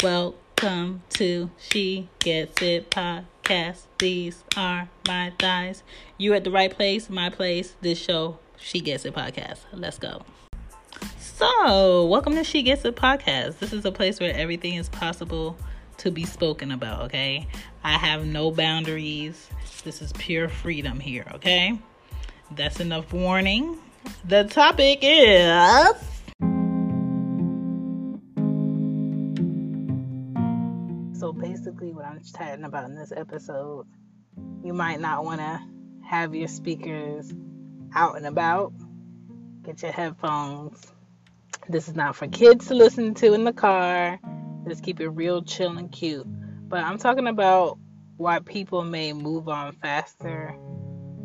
Welcome to She Gets It podcast. These are my thighs. You at the right place, my place. This show, She Gets It podcast. Let's go. So, welcome to She Gets It podcast. This is a place where everything is possible to be spoken about, okay? I have no boundaries. This is pure freedom here, okay? That's enough warning. The topic is I'm chatting about in this episode, you might not want to have your speakers out and about. Get your headphones. This is not for kids to listen to in the car. Just keep it real chill and cute. But I'm talking about why people may move on faster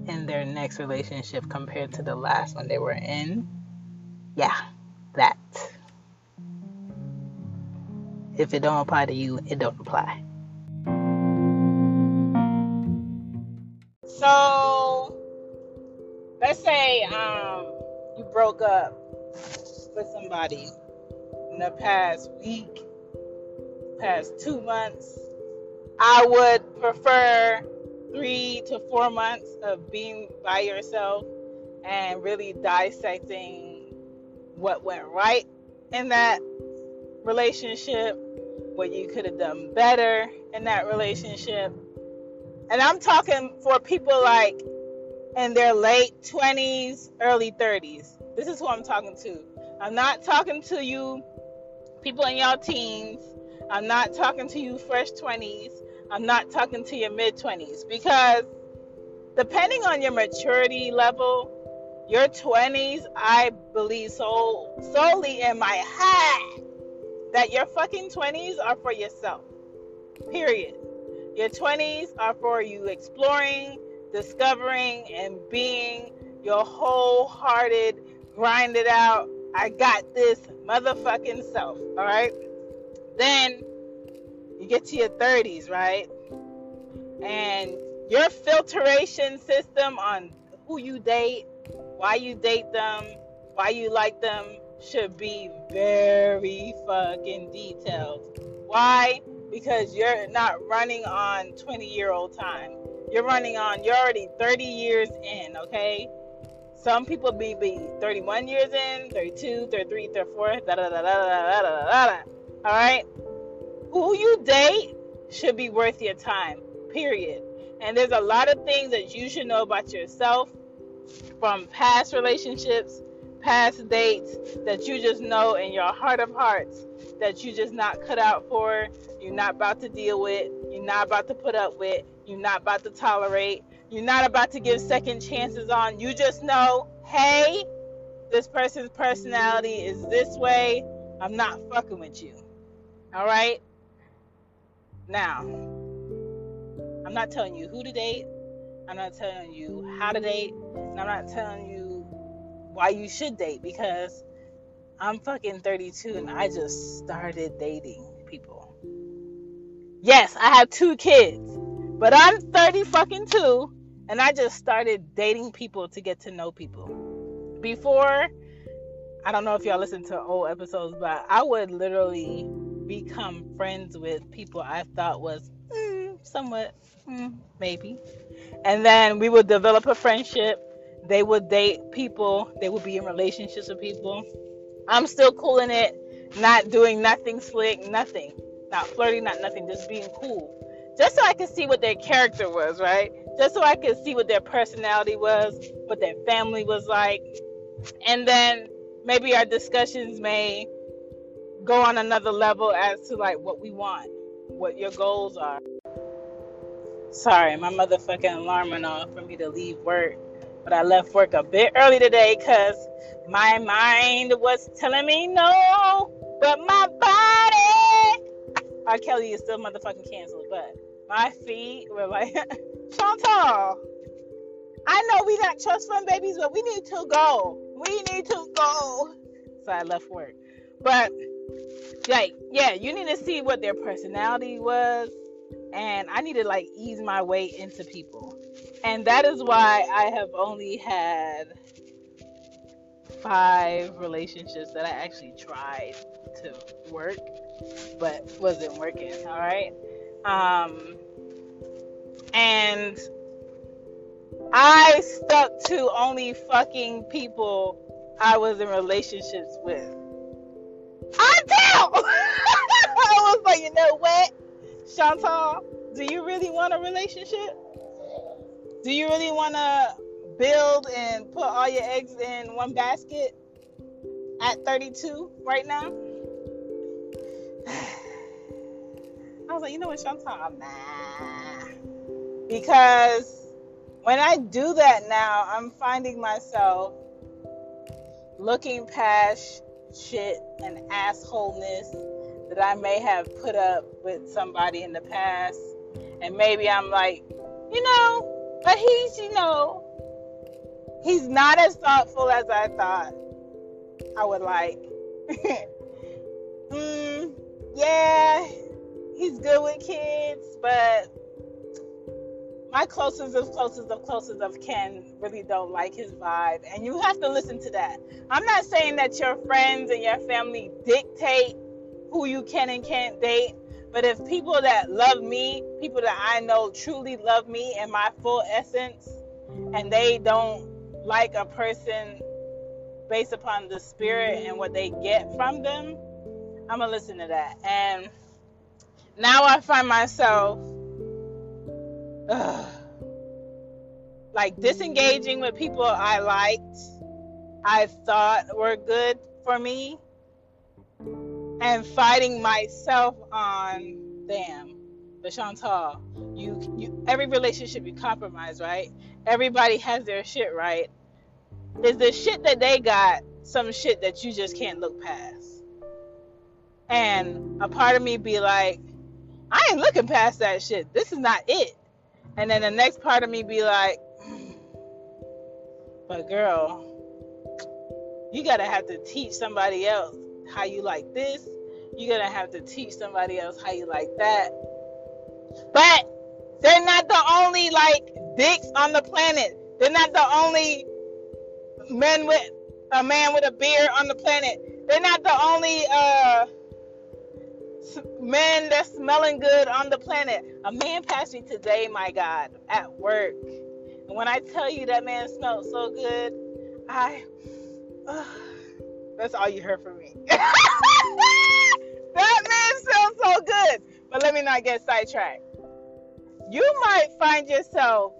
in their next relationship compared to the last one they were in. Yeah, that. If it don't apply to you, it don't apply. So, let's say um, you broke up with somebody in the past week, past two months. I would prefer three to four months of being by yourself and really dissecting what went right in that relationship, what you could have done better in that relationship. And I'm talking for people like in their late 20s, early 30s. This is who I'm talking to. I'm not talking to you people in your teens. I'm not talking to you fresh 20s. I'm not talking to your mid 20s because depending on your maturity level, your 20s, I believe so solely in my head that your fucking 20s are for yourself. Period. Your 20s are for you exploring, discovering, and being your wholehearted, grinded out, I got this motherfucking self. All right. Then you get to your 30s, right? And your filtration system on who you date, why you date them, why you like them should be very fucking detailed. Why? Because you're not running on 20 year old time. You're running on, you're already 30 years in, okay? Some people be, be 31 years in, 32, 33, 34, da da da da da da da da. All right? Who you date should be worth your time, period. And there's a lot of things that you should know about yourself from past relationships, past dates that you just know in your heart of hearts that you just not cut out for, you're not about to deal with, you're not about to put up with, you're not about to tolerate, you're not about to give second chances on. You just know, hey, this person's personality is this way. I'm not fucking with you. All right? Now, I'm not telling you who to date. I'm not telling you how to date. I'm not telling you why you should date because I'm fucking 32 and I just started dating people. Yes, I have two kids, but I'm 30 fucking two and I just started dating people to get to know people. Before, I don't know if y'all listen to old episodes, but I would literally become friends with people I thought was mm, somewhat, mm, maybe. And then we would develop a friendship. They would date people, they would be in relationships with people. I'm still cool in it, not doing nothing slick, nothing. Not flirting, not nothing, just being cool. Just so I could see what their character was, right? Just so I could see what their personality was, what their family was like. And then maybe our discussions may go on another level as to like what we want, what your goals are. Sorry, my motherfucking alarm went off for me to leave work. But I left work a bit early today because my mind was telling me no, but my body. R. Kelly is still motherfucking canceled, but my feet were like, Chantal, I know we not trust fund babies, but we need to go. We need to go. So I left work. But like, yeah, you need to see what their personality was. And I need to like ease my way into people. And that is why I have only had five relationships that I actually tried to work but wasn't working. All right. Um, and I stuck to only fucking people I was in relationships with. I. I was like, you know what, Chantal, do you really want a relationship? Do you really want to build and put all your eggs in one basket at 32 right now? I was like, you know what, Chantal, nah. Because when I do that now, I'm finding myself looking past shit and assholeness that I may have put up with somebody in the past. And maybe I'm like, you know, but he's, you know, he's not as thoughtful as I thought I would like. mm, yeah, he's good with kids, but my closest of closest of closest of kin really don't like his vibe and you have to listen to that i'm not saying that your friends and your family dictate who you can and can't date but if people that love me people that i know truly love me in my full essence and they don't like a person based upon the spirit and what they get from them i'm gonna listen to that. And now i find myself ugh, like disengaging with people I liked, I thought were good for me, and fighting myself on them. But Chantal, you, you every relationship you compromise, right? Everybody has their shit right. Is the shit that they got some shit that you just can't look past? And a part of me be like, I ain't looking past that shit. This is not it. And then the next part of me be like, but girl, you gotta have to teach somebody else how you like this. You're gonna have to teach somebody else how you like that. But they're not the only like dicks on the planet. They're not the only men with a man with a beard on the planet. They're not the only uh men that's smelling good on the planet. A man passed me today, my God, at work. And when I tell you that man smelled so good, I. Uh, that's all you heard from me. that man smells so good. But let me not get sidetracked. You might find yourself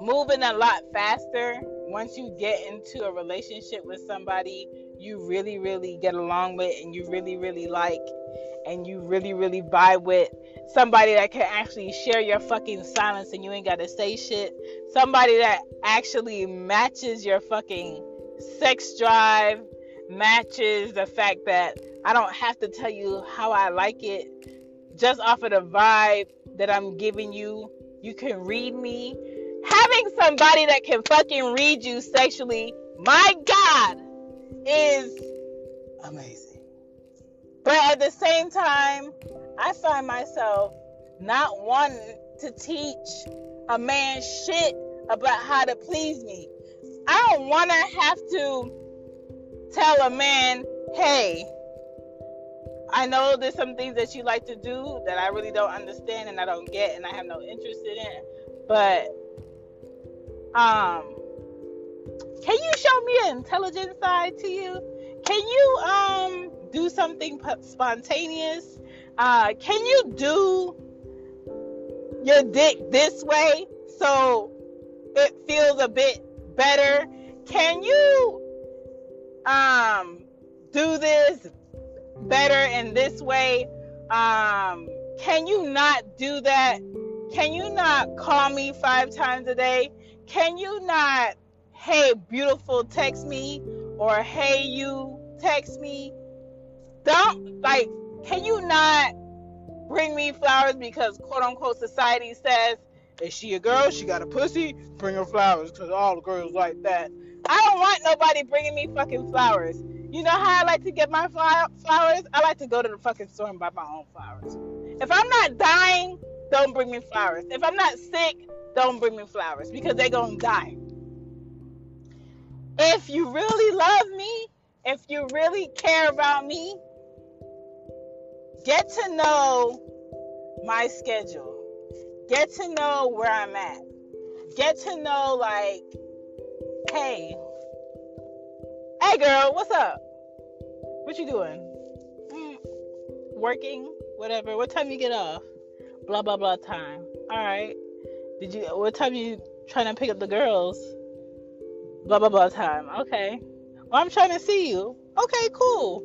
moving a lot faster once you get into a relationship with somebody you really, really get along with and you really, really like and you really, really vibe with somebody that can actually share your fucking silence and you ain't gotta say shit. Somebody that actually matches your fucking sex drive, matches the fact that I don't have to tell you how I like it. Just off of the vibe that I'm giving you, you can read me. Having somebody that can fucking read you sexually, my God, is amazing. But at the same time, I find myself not wanting to teach a man shit about how to please me. I don't want to have to tell a man, hey, I know there's some things that you like to do that I really don't understand and I don't get and I have no interest in it. But um can you show me an intelligent side to you? Can you um do something spontaneous? Uh, can you do your dick this way so it feels a bit better? Can you um, do this better in this way? Um, can you not do that? Can you not call me five times a day? Can you not, hey, beautiful, text me? Or hey, you, text me? don't like can you not bring me flowers because quote unquote society says is she a girl she got a pussy bring her flowers because all the girls like that i don't want nobody bringing me fucking flowers. You know how i like to get my flowers? I like to go to the fucking store and buy my own flowers. If i'm not dying don't bring me flowers. If i'm not sick don't bring me flowers because they're gonna die. If you really love me if you really care about me get to know my schedule. Get to know where I'm at. Get to know like, hey, hey girl, what's up? What you doing? Mm, working, whatever. What time you get off? Blah blah blah time. All right. Did you? What time you trying to pick up the girls? Blah blah blah time. Okay. Well, I'm trying to see you. Okay, cool.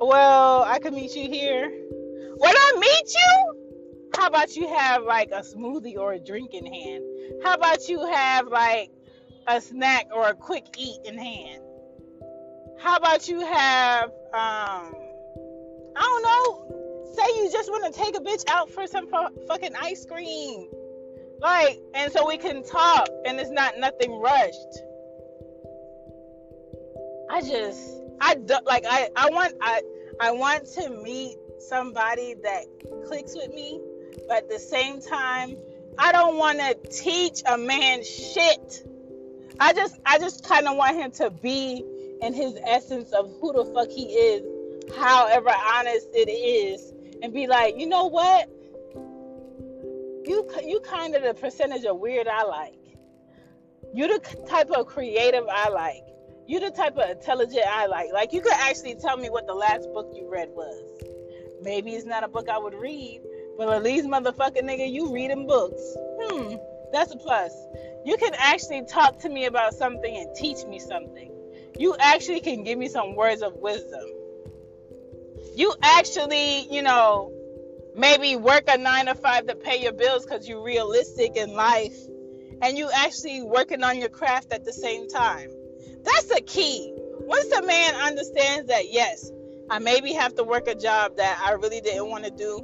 Well, I can meet you here. When I meet you, how about you have like a smoothie or a drink in hand? How about you have like a snack or a quick eat in hand? How about you have um I don't know, say you just want to take a bitch out for some fu- fucking ice cream. Like, and so we can talk and it's not nothing rushed. I just I don't like I I want I I want to meet somebody that clicks with me, but at the same time, I don't want to teach a man shit. I just I just kind of want him to be in his essence of who the fuck he is, however honest it is, and be like, you know what? You you kind of the percentage of weird I like. You the type of creative I like. You the type of intelligent I like. Like you could actually tell me what the last book you read was. Maybe it's not a book I would read, but at least motherfucking nigga, you reading books. Hmm, that's a plus. You can actually talk to me about something and teach me something. You actually can give me some words of wisdom. You actually, you know, maybe work a nine to five to pay your bills because you're realistic in life and you actually working on your craft at the same time. That's the key. Once a man understands that, yes, I maybe have to work a job that I really didn't want to do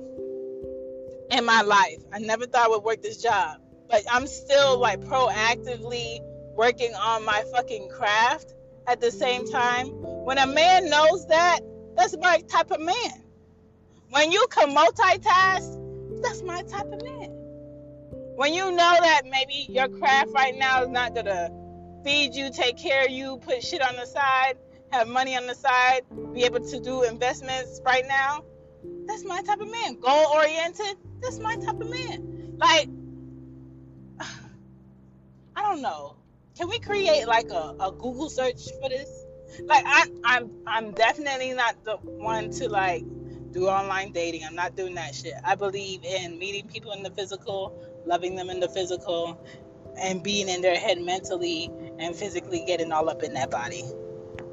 in my life. I never thought I would work this job, but I'm still like proactively working on my fucking craft at the same time. When a man knows that, that's my type of man. When you can multitask, that's my type of man. When you know that maybe your craft right now is not gonna feed you, take care of you, put shit on the side, have money on the side, be able to do investments right now, that's my type of man. Goal oriented, that's my type of man. Like, don't know. Can we create like a, a Google search for this? Like, I, I'm I'm definitely not the one to like do online dating. I'm not doing that shit. I believe in meeting people in the physical, loving them in the physical, and being in their head mentally and physically getting all up in that body.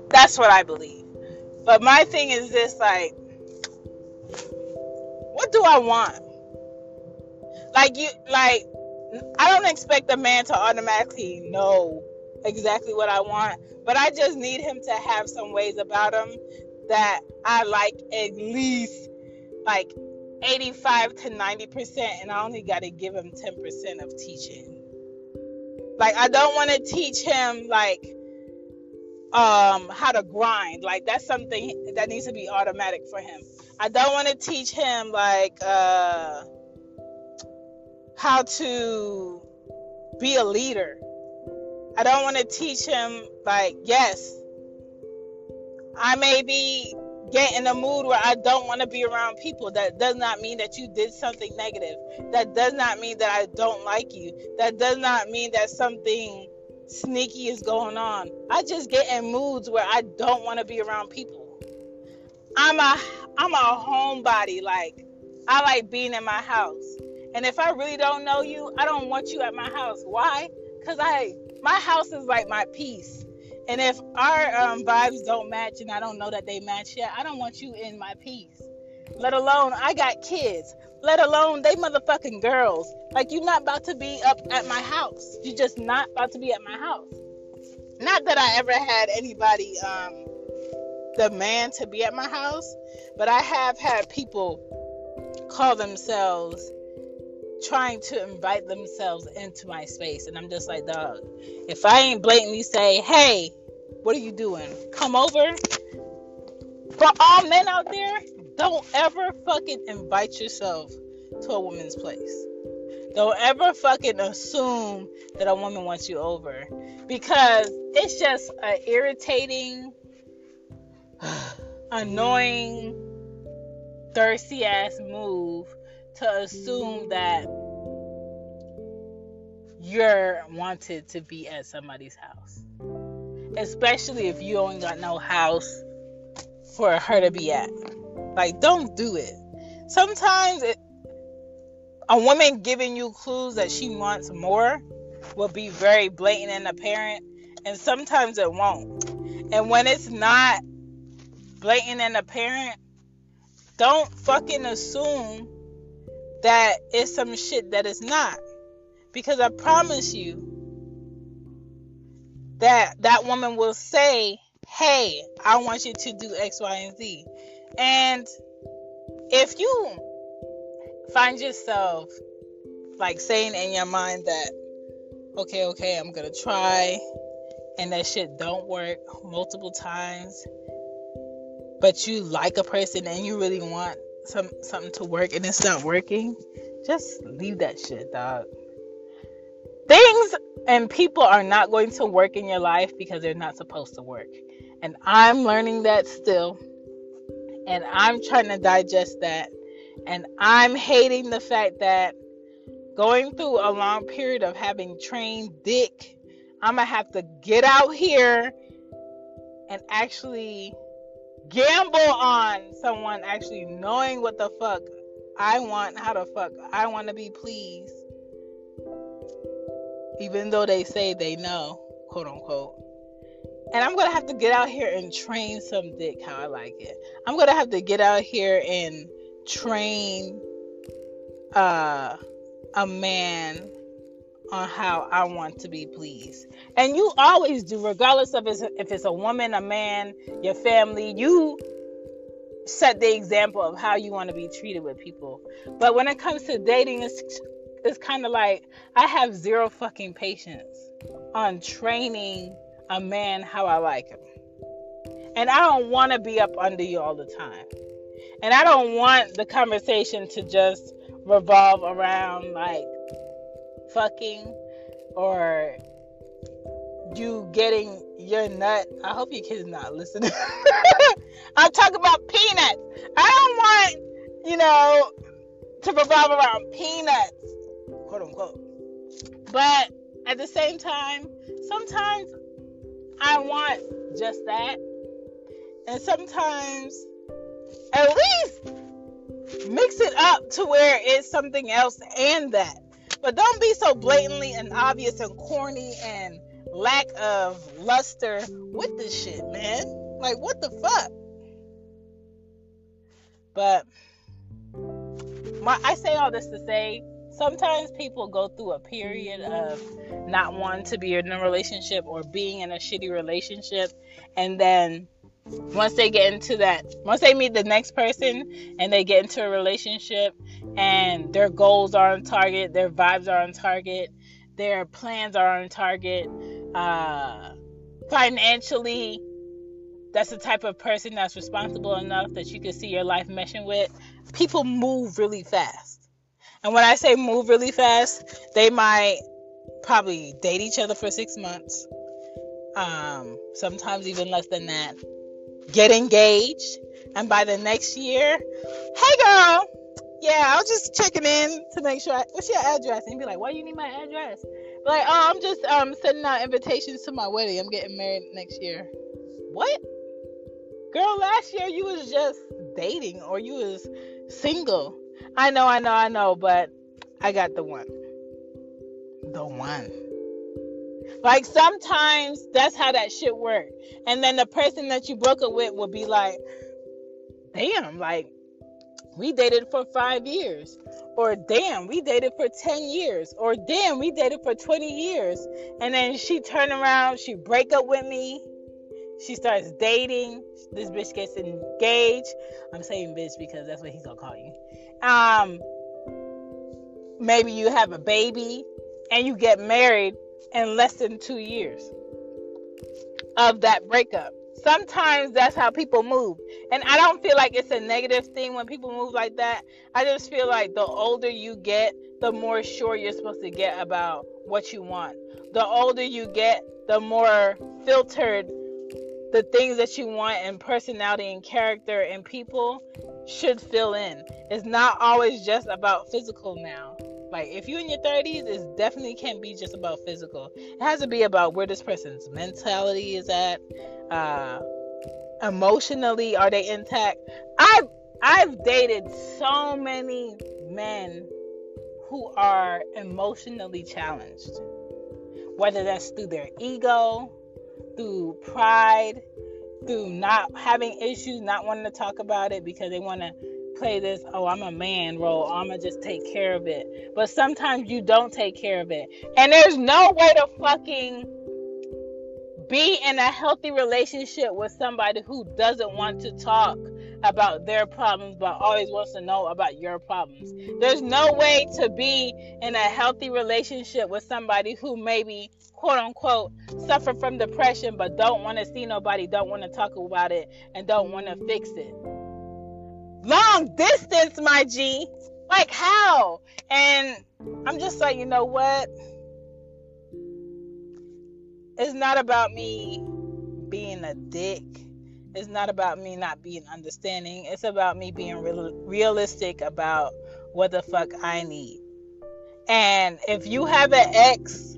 That's what I believe. But my thing is this like what do I want? Like you like I don't expect a man to automatically know exactly what I want, but I just need him to have some ways about him that I like at least like 85 to 90% and I only got to give him 10% of teaching. Like I don't want to teach him like um how to grind. Like that's something that needs to be automatic for him. I don't want to teach him like uh how to be a leader. I don't want to teach him like yes, I may be get in a mood where I don't want to be around people. That does not mean that you did something negative. That does not mean that I don't like you. That does not mean that something sneaky is going on. I just get in moods where I don't want to be around people. I'm a I'm a homebody. Like I like being in my house. And if I really don't know you, I don't want you at my house. Why? Cuz I my house is like my peace. And if our um, vibes don't match and I don't know that they match yet, I don't want you in my peace. Let alone I got kids. Let alone they motherfucking girls. Like you're not about to be up at my house. You're just not about to be at my house. Not that I ever had anybody um demand to be at my house, but I have had people call themselves trying to invite themselves into my space. And I'm just like, dog, if I ain't blatantly say, hey, what are you doing? Come over. For all men out there, don't ever fucking invite yourself to a woman's place. Don't ever fucking assume that a woman wants you over because it's just an irritating, annoying thirsty ass move to assume that you're wanted to be at somebody's house. Especially if you only got no house for her to be at. Like, don't do it. Sometimes it, a woman giving you clues that she wants more will be very blatant and apparent, and sometimes it won't. And when it's not blatant and apparent, don't fucking assume that it's some shit that it's not. Because I promise you that that woman will say, Hey, I want you to do X, Y, and Z. And if you find yourself like saying in your mind that, okay, okay, I'm gonna try, and that shit don't work multiple times, but you like a person and you really want some something to work and it's not working, just leave that shit, dog. Things and people are not going to work in your life because they're not supposed to work. And I'm learning that still. And I'm trying to digest that. And I'm hating the fact that going through a long period of having trained dick, I'm going to have to get out here and actually gamble on someone actually knowing what the fuck I want, how the fuck I want to be pleased. Even though they say they know, quote unquote. And I'm gonna have to get out here and train some dick how I like it. I'm gonna have to get out here and train uh, a man on how I want to be pleased. And you always do, regardless of if it's a woman, a man, your family, you set the example of how you want to be treated with people. But when it comes to dating, it's, it's kind of like I have zero fucking patience on training a man how I like him. And I don't want to be up under you all the time. And I don't want the conversation to just revolve around like fucking or you getting your nut. I hope your kid's not listening. I'm talking about peanuts. I don't want, you know, to revolve around peanuts, quote unquote. But at the same time, sometimes I want just that. And sometimes, at least, mix it up to where it's something else and that. But don't be so blatantly and obvious and corny and lack of luster with this shit, man. Like, what the fuck? But my, I say all this to say sometimes people go through a period of not wanting to be in a relationship or being in a shitty relationship and then once they get into that once they meet the next person and they get into a relationship and their goals are on target their vibes are on target their plans are on target uh, financially that's the type of person that's responsible enough that you can see your life meshing with people move really fast. And when i say move really fast they might probably date each other for six months um, sometimes even less than that get engaged, and by the next year, hey girl, yeah, I was just checking in to make sure. I, what's your address? And be like, why do you need my address? Like, oh, I'm just um sending out invitations to my wedding. I'm getting married next year. What? Girl, last year you was just dating or you was single. I know, I know, I know, but I got the one. The one. Like sometimes that's how that shit work. And then the person that you broke up with will be like, damn, like we dated for five years. Or damn, we dated for 10 years. Or damn, we dated for 20 years. And then she turn around, she break up with me. She starts dating. This bitch gets engaged. I'm saying bitch because that's what he's gonna call you. Um maybe you have a baby and you get married in less than two years of that breakup. Sometimes that's how people move. And I don't feel like it's a negative thing when people move like that. I just feel like the older you get, the more sure you're supposed to get about what you want. The older you get, the more filtered the things that you want and personality and character and people should fill in. It's not always just about physical now. Like if you're in your 30s, it definitely can't be just about physical. It has to be about where this person's mentality is at. Uh, emotionally, are they intact? I've I've dated so many men who are emotionally challenged, whether that's through their ego, through pride, through not having issues, not wanting to talk about it because they want to play this, oh, I'm a man role. I'm going to just take care of it. But sometimes you don't take care of it. And there's no way to fucking be in a healthy relationship with somebody who doesn't want to talk about their problems but always wants to know about your problems. There's no way to be in a healthy relationship with somebody who maybe quote unquote suffer from depression but don't want to see nobody, don't want to talk about it and don't want to fix it. Long distance, my G. Like how? And I'm just like, you know what? It's not about me being a dick it's not about me not being understanding. It's about me being real, realistic about what the fuck I need. And if you have an ex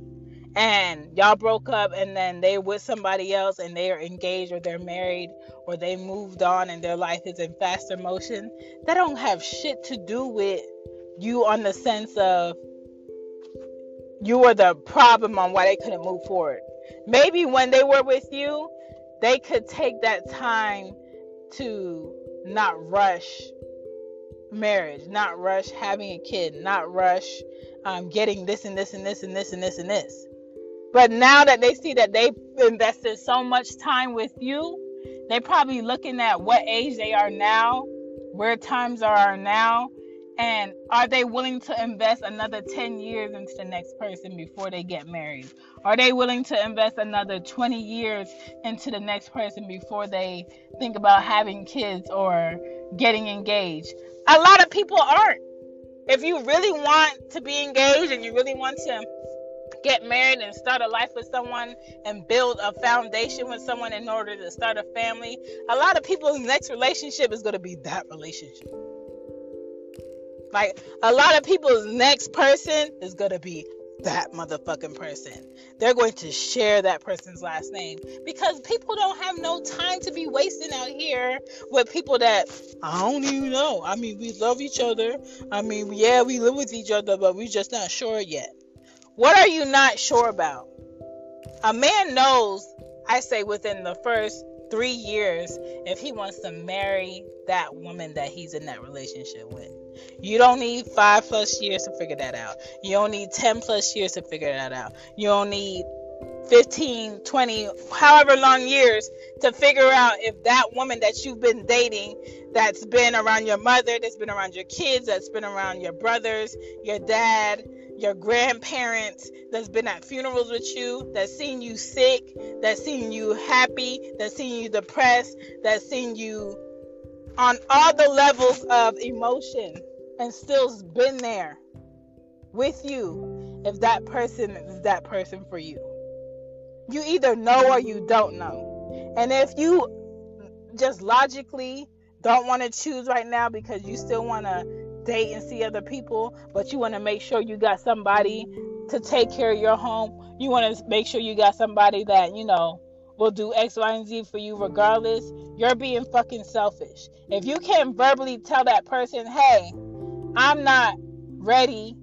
and y'all broke up and then they're with somebody else and they are engaged or they're married or they moved on and their life is in faster motion, that don't have shit to do with you on the sense of you were the problem on why they couldn't move forward. Maybe when they were with you, they could take that time to not rush marriage, not rush having a kid, not rush um, getting this and this and this and this and this and this. But now that they see that they've invested so much time with you, they're probably looking at what age they are now, where times are now, and are they willing to invest another 10 years into the next person before they get married? Are they willing to invest another 20 years into the next person before they think about having kids or getting engaged? A lot of people aren't. If you really want to be engaged and you really want to get married and start a life with someone and build a foundation with someone in order to start a family, a lot of people's next relationship is going to be that relationship. Like a lot of people's next person is gonna be that motherfucking person. They're going to share that person's last name because people don't have no time to be wasting out here with people that I don't even know. I mean, we love each other. I mean, yeah, we live with each other, but we're just not sure yet. What are you not sure about? A man knows, I say, within the first three years if he wants to marry that woman that he's in that relationship with. You don't need five plus years to figure that out. You don't need 10 plus years to figure that out. You don't need 15, 20, however long years to figure out if that woman that you've been dating, that's been around your mother, that's been around your kids, that's been around your brothers, your dad, your grandparents, that's been at funerals with you, that's seen you sick, that's seen you happy, that's seen you depressed, that's seen you on all the levels of emotion and still's been there with you if that person is that person for you. You either know or you don't know. And if you just logically don't want to choose right now because you still want to date and see other people, but you want to make sure you got somebody to take care of your home, you want to make sure you got somebody that, you know, will do X, Y, and Z for you regardless, you're being fucking selfish. If you can't verbally tell that person, hey, I'm not ready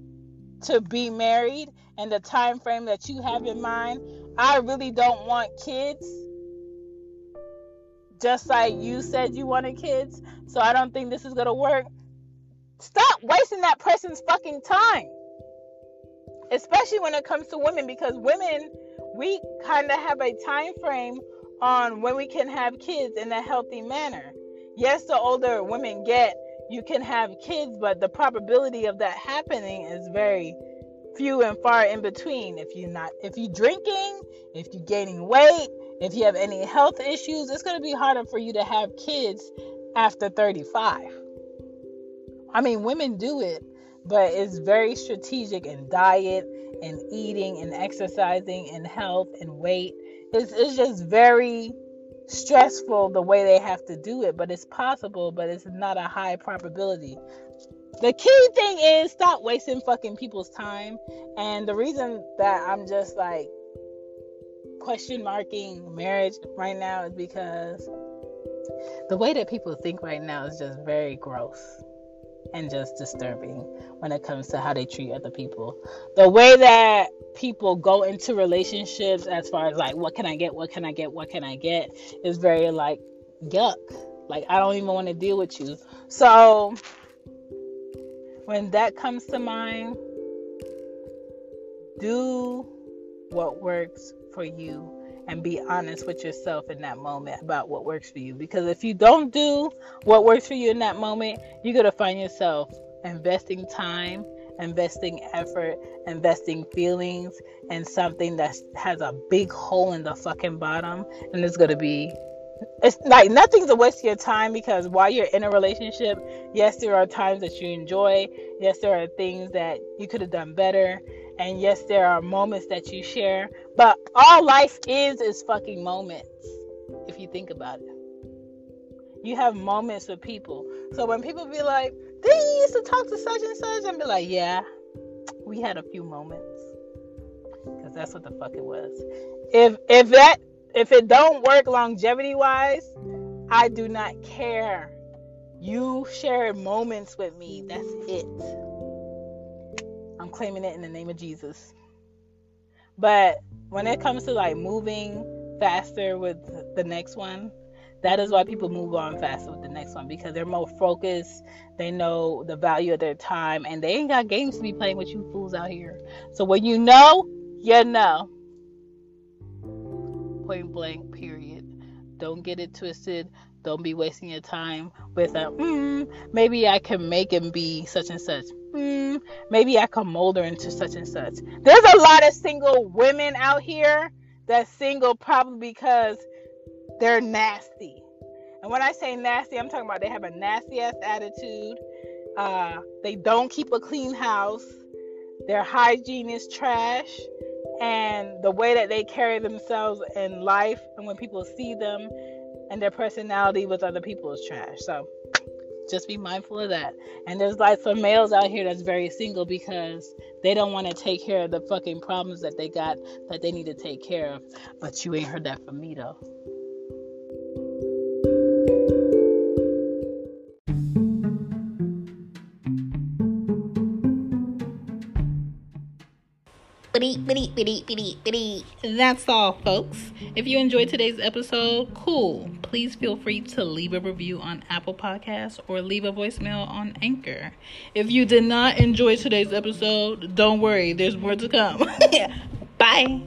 to be married and the time frame that you have in mind, I really don't want kids. Just like you said you wanted kids, so I don't think this is gonna work. Stop wasting that person's fucking time. Especially when it comes to women, because women we kind of have a time frame on when we can have kids in a healthy manner. Yes, the older women get, you can have kids, but the probability of that happening is very few and far in between. If you're not, if you're drinking, if you're gaining weight, if you have any health issues, it's going to be harder for you to have kids after 35. I mean, women do it, but it's very strategic in diet and eating and exercising and health and weight. It's, it's just very stressful the way they have to do it, but it's possible, but it's not a high probability. The key thing is stop wasting fucking people's time. And the reason that I'm just like question marking marriage right now is because the way that people think right now is just very gross and just disturbing when it comes to how they treat other people. The way that people go into relationships, as far as like, what can I get? What can I get? What can I get? Is very like, yuck. Like, I don't even want to deal with you. So, when that comes to mind, do what works for you and be honest with yourself in that moment about what works for you. Because if you don't do what works for you in that moment, you're going to find yourself investing time, investing effort, investing feelings in something that has a big hole in the fucking bottom. And it's going to be. It's like nothing's a waste of your time because while you're in a relationship, yes, there are times that you enjoy. Yes, there are things that you could have done better and yes, there are moments that you share, but all life is is fucking moments. If you think about it, you have moments with people. So when people be like, "They used to talk to such and such," and be like, "Yeah, we had a few moments," because that's what the fuck it was. If if that if it don't work longevity wise, I do not care. You share moments with me. That's it claiming it in the name of Jesus. But when it comes to like moving faster with the next one, that is why people move on faster with the next one because they're more focused. They know the value of their time and they ain't got games to be playing with you fools out here. So when you know, you know. Point blank, period. Don't get it twisted. Don't be wasting your time with a mm, maybe I can make him be such and such mm, maybe I can mold her into such and such. There's a lot of single women out here that's single probably because they're nasty. And when I say nasty, I'm talking about they have a nasty ass attitude. Uh, they don't keep a clean house. Their hygiene is trash. And the way that they carry themselves in life and when people see them and their personality with other people is trash. So just be mindful of that. And there's like some males out here that's very single because they don't want to take care of the fucking problems that they got that they need to take care of. But you ain't heard that from me though. That's all, folks. If you enjoyed today's episode, cool. Please feel free to leave a review on Apple Podcasts or leave a voicemail on Anchor. If you did not enjoy today's episode, don't worry, there's more to come. Bye.